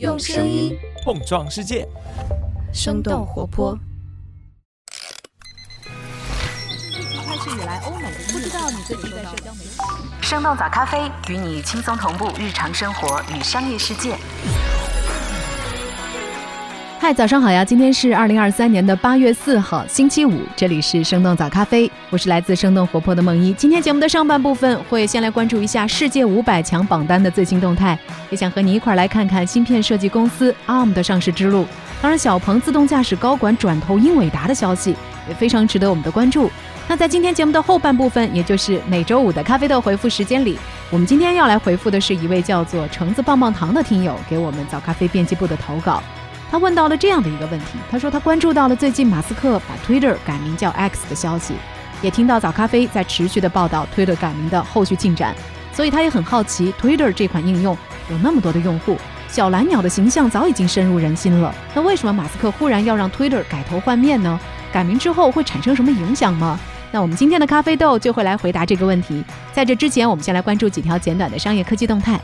用声音碰撞世界，生动活泼。开始以来，欧美不知道你最近在社交媒体。生动早咖啡与你轻松同步日常生活与商业世界。嗨，早上好呀！今天是二零二三年的八月四号，星期五，这里是生动早咖啡，我是来自生动活泼的梦一。今天节目的上半部分会先来关注一下世界五百强榜单的最新动态，也想和你一块儿来看看芯片设计公司 ARM 的上市之路。当然，小鹏自动驾驶高管转投英伟达的消息也非常值得我们的关注。那在今天节目的后半部分，也就是每周五的咖啡豆回复时间里，我们今天要来回复的是一位叫做橙子棒棒糖的听友给我们早咖啡编辑部的投稿。他问到了这样的一个问题，他说他关注到了最近马斯克把 Twitter 改名叫 X 的消息，也听到早咖啡在持续的报道 Twitter 改名的后续进展，所以他也很好奇 Twitter 这款应用有那么多的用户，小蓝鸟的形象早已经深入人心了，那为什么马斯克忽然要让 Twitter 改头换面呢？改名之后会产生什么影响吗？那我们今天的咖啡豆就会来回答这个问题。在这之前，我们先来关注几条简短的商业科技动态。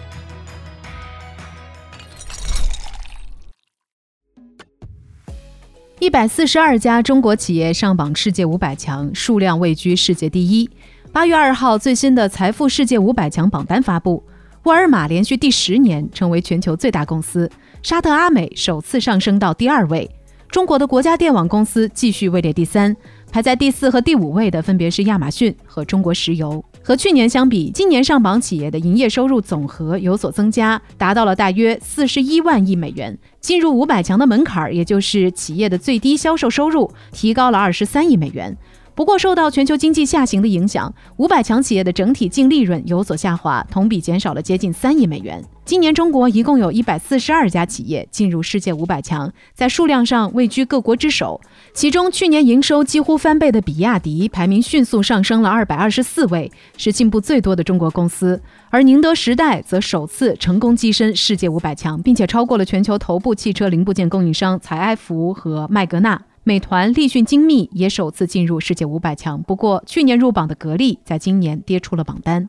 一百四十二家中国企业上榜世界五百强，数量位居世界第一。八月二号，最新的财富世界五百强榜单发布，沃尔玛连续第十年成为全球最大公司，沙特阿美首次上升到第二位。中国的国家电网公司继续位列第三，排在第四和第五位的分别是亚马逊和中国石油。和去年相比，今年上榜企业的营业收入总和有所增加，达到了大约四十一万亿美元。进入五百强的门槛，也就是企业的最低销售收入，提高了二十三亿美元。不过，受到全球经济下行的影响，五百强企业的整体净利润有所下滑，同比减少了接近三亿美元。今年，中国一共有一百四十二家企业进入世界五百强，在数量上位居各国之首。其中，去年营收几乎翻倍的比亚迪排名迅速上升了二百二十四位，是进步最多的中国公司。而宁德时代则首次成功跻身世界五百强，并且超过了全球头部汽车零部件供应商采埃孚和麦格纳。美团、立讯精密也首次进入世界五百强，不过去年入榜的格力在今年跌出了榜单。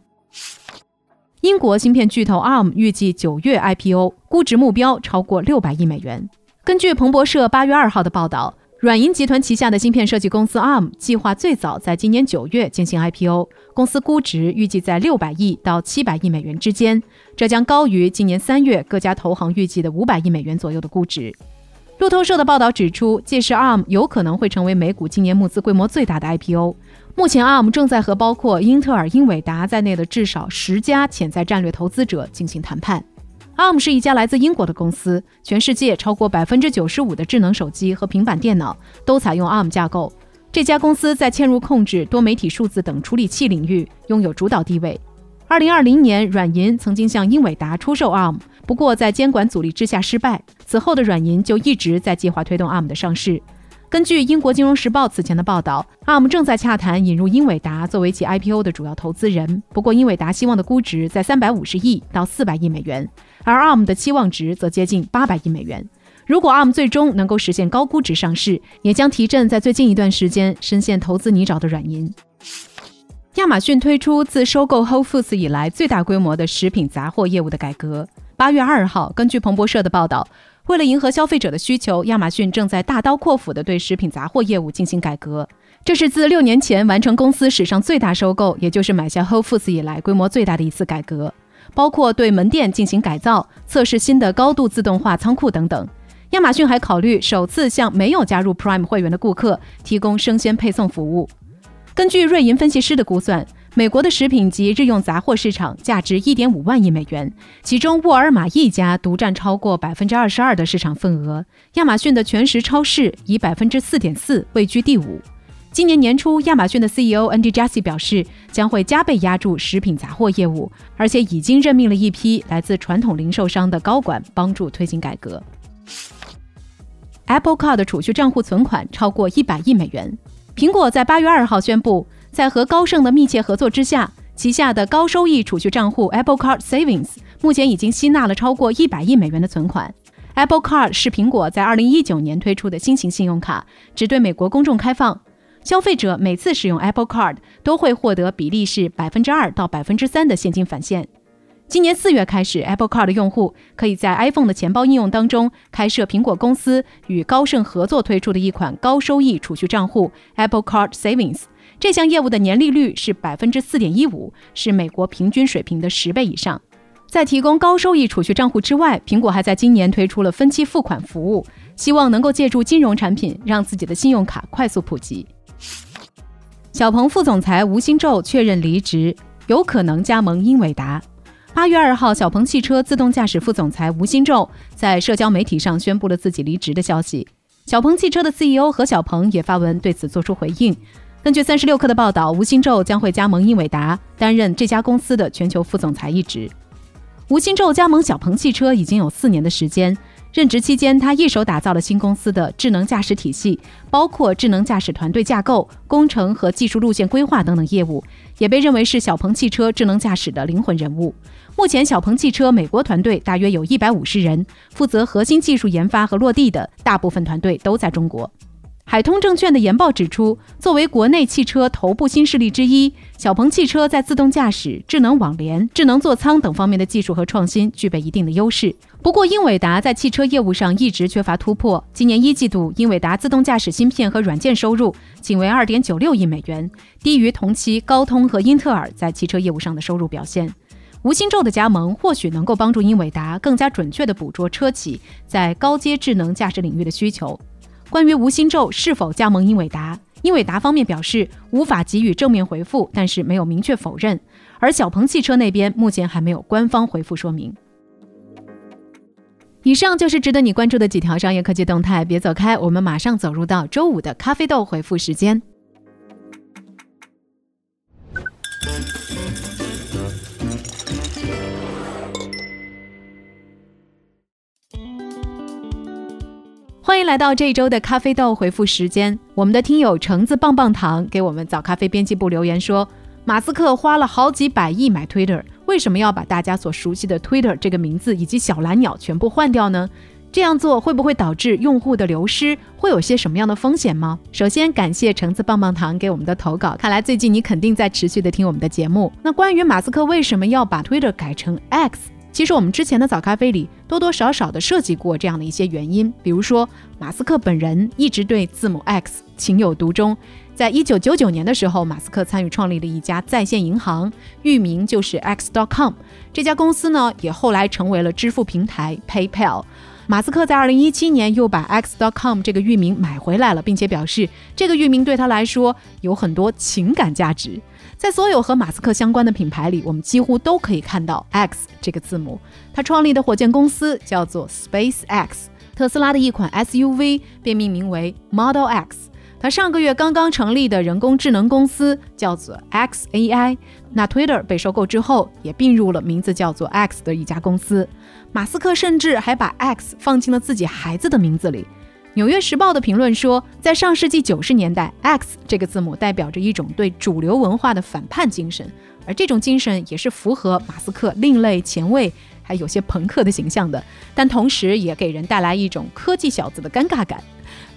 英国芯片巨头 ARM 预计九月 IPO，估值目标超过六百亿美元。根据彭博社八月二号的报道，软银集团旗下的芯片设计公司 ARM 计划最早在今年九月进行 IPO，公司估值预计在六百亿到七百亿美元之间，这将高于今年三月各家投行预计的五百亿美元左右的估值。路透社的报道指出，届时 ARM 有可能会成为美股今年募资规模最大的 IPO。目前，ARM 正在和包括英特尔、英伟达在内的至少十家潜在战略投资者进行谈判。ARM 是一家来自英国的公司，全世界超过百分之九十五的智能手机和平板电脑都采用 ARM 架构。这家公司在嵌入控制、多媒体数字等处理器领域拥有主导地位。二零二零年，软银曾经向英伟达出售 ARM。不过，在监管阻力之下失败。此后的软银就一直在计划推动 ARM 的上市。根据英国金融时报此前的报道，ARM 正在洽谈引入英伟达作为其 IPO 的主要投资人。不过，英伟达希望的估值在三百五十亿到四百亿美元，而 ARM 的期望值则接近八百亿美元。如果 ARM 最终能够实现高估值上市，也将提振在最近一段时间深陷投资泥沼的软银。亚马逊推出自收购 Whole Foods 以来最大规模的食品杂货业务的改革。八月二号，根据彭博社的报道，为了迎合消费者的需求，亚马逊正在大刀阔斧地对食品杂货业务进行改革。这是自六年前完成公司史上最大收购，也就是买下 Whole Foods 以来规模最大的一次改革，包括对门店进行改造、测试新的高度自动化仓库等等。亚马逊还考虑首次向没有加入 Prime 会员的顾客提供生鲜配送服务。根据瑞银分析师的估算。美国的食品及日用杂货市场价值一点五万亿美元，其中沃尔玛一家独占超过百分之二十二的市场份额。亚马逊的全食超市以百分之四点四位居第五。今年年初，亚马逊的 CEO Andy Jassy 表示，将会加倍压注食品杂货业务，而且已经任命了一批来自传统零售商的高管，帮助推进改革。Apple Card 的储蓄账户存款超过一百亿美元。苹果在八月二号宣布。在和高盛的密切合作之下，旗下的高收益储蓄账户 Apple Card Savings 目前已经吸纳了超过一百亿美元的存款。Apple Card 是苹果在二零一九年推出的新型信用卡，只对美国公众开放。消费者每次使用 Apple Card 都会获得比例是百分之二到百分之三的现金返现。今年四月开始，Apple Card 的用户可以在 iPhone 的钱包应用当中开设苹果公司与高盛合作推出的一款高收益储蓄账户 Apple Card Savings。这项业务的年利率是百分之四点一五，是美国平均水平的十倍以上。在提供高收益储蓄账户之外，苹果还在今年推出了分期付款服务，希望能够借助金融产品让自己的信用卡快速普及。小鹏副总裁吴新宙确认离职，有可能加盟英伟达。八月二号，小鹏汽车自动驾驶副总裁吴新宙在社交媒体上宣布了自己离职的消息。小鹏汽车的 CEO 何小鹏也发文对此作出回应。根据三十六氪的报道，吴新宙将会加盟英伟达，担任这家公司的全球副总裁一职。吴新宙加盟小鹏汽车已经有四年的时间。任职期间，他一手打造了新公司的智能驾驶体系，包括智能驾驶团队架构、工程和技术路线规划等等业务，也被认为是小鹏汽车智能驾驶的灵魂人物。目前，小鹏汽车美国团队大约有一百五十人，负责核心技术研发和落地的大部分团队都在中国。海通证券的研报指出，作为国内汽车头部新势力之一，小鹏汽车在自动驾驶、智能网联、智能座舱等方面的技术和创新具备一定的优势。不过，英伟达在汽车业务上一直缺乏突破。今年一季度，英伟达自动驾驶芯片和软件收入仅为二点九六亿美元，低于同期高通和英特尔在汽车业务上的收入表现。吴新宙的加盟或许能够帮助英伟达更加准确地捕捉车企在高阶智能驾驶领域的需求。关于吴新宙是否加盟英伟达，英伟达方面表示无法给予正面回复，但是没有明确否认。而小鹏汽车那边目前还没有官方回复说明。以上就是值得你关注的几条商业科技动态，别走开，我们马上走入到周五的咖啡豆回复时间。迎来到这一周的咖啡豆回复时间。我们的听友橙子棒棒糖给我们早咖啡编辑部留言说：“马斯克花了好几百亿买 Twitter，为什么要把大家所熟悉的 Twitter 这个名字以及小蓝鸟全部换掉呢？这样做会不会导致用户的流失？会有些什么样的风险吗？”首先感谢橙子棒棒糖给我们的投稿，看来最近你肯定在持续的听我们的节目。那关于马斯克为什么要把 Twitter 改成 X？其实我们之前的早咖啡里多多少少的涉及过这样的一些原因，比如说马斯克本人一直对字母 X 情有独钟。在一九九九年的时候，马斯克参与创立了一家在线银行，域名就是 X.com。这家公司呢，也后来成为了支付平台 PayPal。马斯克在二零一七年又把 X.com 这个域名买回来了，并且表示这个域名对他来说有很多情感价值。在所有和马斯克相关的品牌里，我们几乎都可以看到 X 这个字母。他创立的火箭公司叫做 SpaceX，特斯拉的一款 SUV 被命名为 Model X。他上个月刚刚成立的人工智能公司叫做 xAI。那 Twitter 被收购之后，也并入了名字叫做 X 的一家公司。马斯克甚至还把 X 放进了自己孩子的名字里。《纽约时报》的评论说，在上世纪九十年代，X 这个字母代表着一种对主流文化的反叛精神，而这种精神也是符合马斯克另类、前卫，还有些朋克的形象的。但同时也给人带来一种科技小子的尴尬感。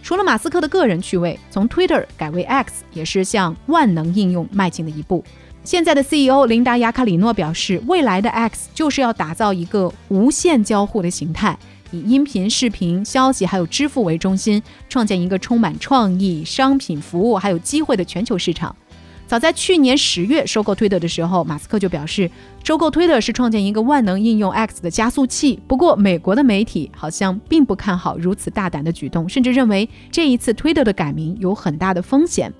除了马斯克的个人趣味，从 Twitter 改为 X 也是向万能应用迈进的一步。现在的 CEO 琳达·雅卡里诺表示，未来的 X 就是要打造一个无线交互的形态，以音频、视频、消息还有支付为中心，创建一个充满创意、商品、服务还有机会的全球市场。早在去年十月收购 Twitter 的时候，马斯克就表示，收购 Twitter 是创建一个万能应用 X 的加速器。不过，美国的媒体好像并不看好如此大胆的举动，甚至认为这一次 Twitter 的改名有很大的风险。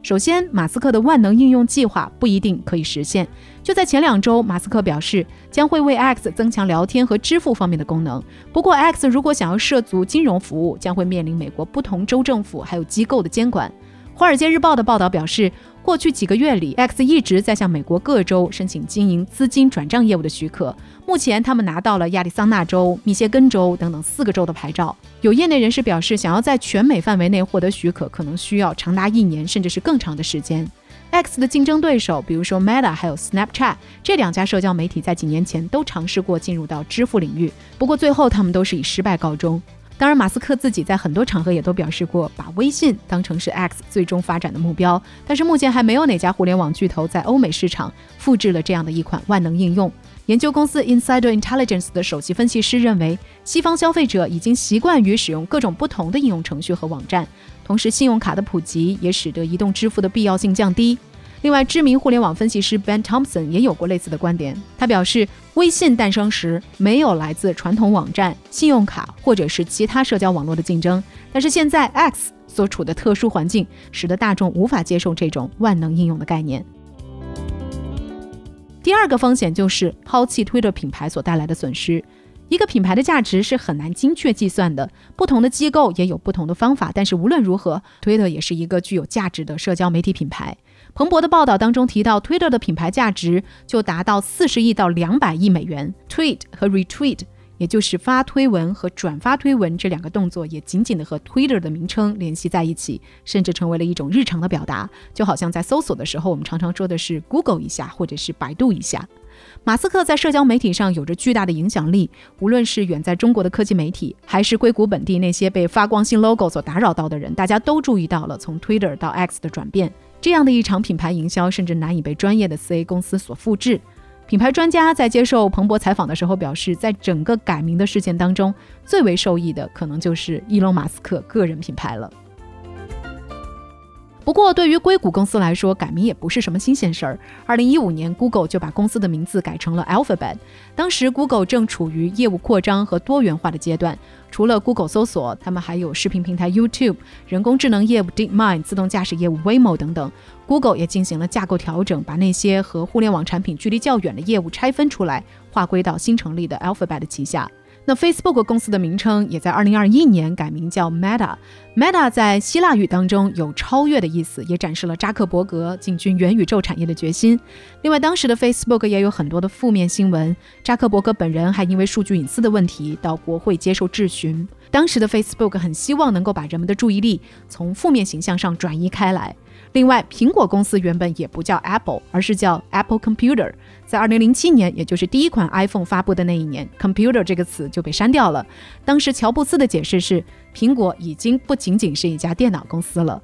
首先，马斯克的万能应用计划不一定可以实现。就在前两周，马斯克表示将会为 X 增强聊天和支付方面的功能。不过，X 如果想要涉足金融服务，将会面临美国不同州政府还有机构的监管。《华尔街日报》的报道表示，过去几个月里，X 一直在向美国各州申请经营资金转账业务的许可。目前，他们拿到了亚利桑那州、密歇根州等等四个州的牌照。有业内人士表示，想要在全美范围内获得许可，可能需要长达一年，甚至是更长的时间。X 的竞争对手，比如说 Meta 还有 Snapchat 这两家社交媒体，在几年前都尝试过进入到支付领域，不过最后他们都是以失败告终。当然，马斯克自己在很多场合也都表示过，把微信当成是 X 最终发展的目标。但是目前还没有哪家互联网巨头在欧美市场复制了这样的一款万能应用。研究公司 Insider Intelligence 的首席分析师认为，西方消费者已经习惯于使用各种不同的应用程序和网站，同时信用卡的普及也使得移动支付的必要性降低。另外，知名互联网分析师 Ben Thompson 也有过类似的观点。他表示，微信诞生时没有来自传统网站、信用卡或者是其他社交网络的竞争，但是现在 X 所处的特殊环境，使得大众无法接受这种万能应用的概念。第二个风险就是抛弃 Twitter 品牌所带来的损失。一个品牌的价值是很难精确计算的，不同的机构也有不同的方法。但是无论如何，Twitter 也是一个具有价值的社交媒体品牌。彭博的报道当中提到，Twitter 的品牌价值就达到四十亿到两百亿美元。Tweet 和 Retweet，也就是发推文和转发推文这两个动作，也紧紧的和 Twitter 的名称联系在一起，甚至成为了一种日常的表达。就好像在搜索的时候，我们常常说的是 Google 一下，或者是百度一下。马斯克在社交媒体上有着巨大的影响力，无论是远在中国的科技媒体，还是硅谷本地那些被发光性 logo 所打扰到的人，大家都注意到了从 Twitter 到 X 的转变。这样的一场品牌营销，甚至难以被专业的四 A 公司所复制。品牌专家在接受彭博采访的时候表示，在整个改名的事件当中，最为受益的可能就是伊隆·马斯克个人品牌了。不过，对于硅谷公司来说，改名也不是什么新鲜事儿。二零一五年，Google 就把公司的名字改成了 Alphabet。当时，Google 正处于业务扩张和多元化的阶段。除了 Google 搜索，他们还有视频平台 YouTube、人工智能业务 DeepMind、自动驾驶业务 Waymo 等等。Google 也进行了架构调整，把那些和互联网产品距离较远的业务拆分出来，划归到新成立的 Alphabet 旗下。那 Facebook 公司的名称也在2021年改名叫 Meta。Meta 在希腊语当中有超越的意思，也展示了扎克伯格进军元宇宙产业的决心。另外，当时的 Facebook 也有很多的负面新闻，扎克伯格本人还因为数据隐私的问题到国会接受质询。当时的 Facebook 很希望能够把人们的注意力从负面形象上转移开来。另外，苹果公司原本也不叫 Apple，而是叫 Apple Computer。在2007年，也就是第一款 iPhone 发布的那一年，computer 这个词就被删掉了。当时乔布斯的解释是，苹果已经不仅仅是一家电脑公司了。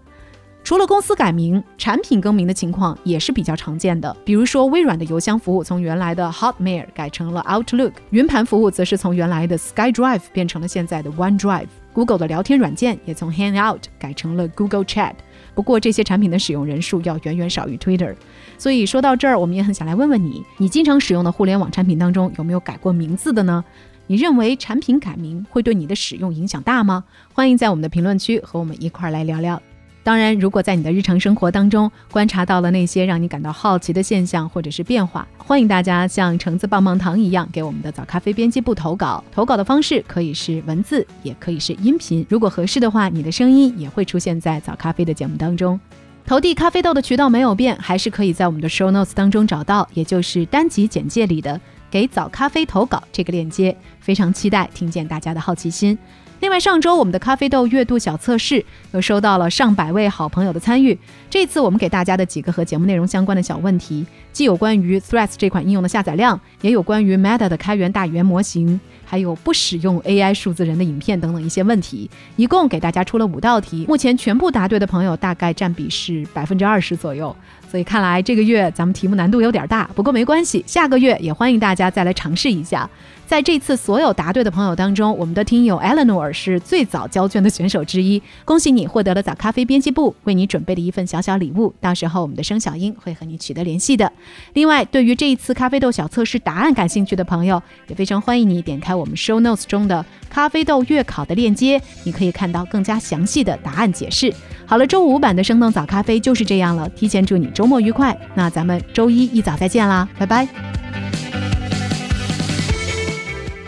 除了公司改名，产品更名的情况也是比较常见的。比如说，微软的邮箱服务从原来的 Hotmail 改成了 Outlook，云盘服务则是从原来的 SkyDrive 变成了现在的 OneDrive。Google 的聊天软件也从 Hangout 改成了 Google Chat。不过，这些产品的使用人数要远远少于 Twitter。所以说到这儿，我们也很想来问问你：你经常使用的互联网产品当中有没有改过名字的呢？你认为产品改名会对你的使用影响大吗？欢迎在我们的评论区和我们一块儿来聊聊。当然，如果在你的日常生活当中观察到了那些让你感到好奇的现象或者是变化，欢迎大家像橙子棒棒糖一样给我们的早咖啡编辑部投稿。投稿的方式可以是文字，也可以是音频。如果合适的话，你的声音也会出现在早咖啡的节目当中。投递咖啡豆的渠道没有变，还是可以在我们的 show notes 当中找到，也就是单集简介里的给早咖啡投稿这个链接。非常期待听见大家的好奇心。另外，上周我们的咖啡豆月度小测试又收到了上百位好朋友的参与。这次我们给大家的几个和节目内容相关的小问题，既有关于 Threads 这款应用的下载量，也有关于 Meta 的开源大语言模型，还有不使用 AI 数字人的影片等等一些问题。一共给大家出了五道题，目前全部答对的朋友大概占比是百分之二十左右。所以看来这个月咱们题目难度有点大，不过没关系，下个月也欢迎大家再来尝试一下。在这次所有答对的朋友当中，我们的听友 Eleanor 是最早交卷的选手之一，恭喜你获得了早咖啡编辑部为你准备的一份小小礼物。到时候我们的生小英会和你取得联系的。另外，对于这一次咖啡豆小测试答案感兴趣的朋友，也非常欢迎你点开我们 Show Notes 中的咖啡豆月考的链接，你可以看到更加详细的答案解释。好了，周五版的生动早咖啡就是这样了，提前祝你周末愉快。那咱们周一一早再见啦，拜拜。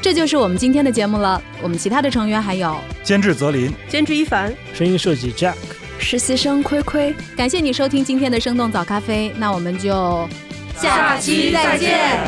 这就是我们今天的节目了。我们其他的成员还有监制泽林、监制一凡、声音设计 Jack、实习生亏亏。感谢你收听今天的生动早咖啡，那我们就下期再见。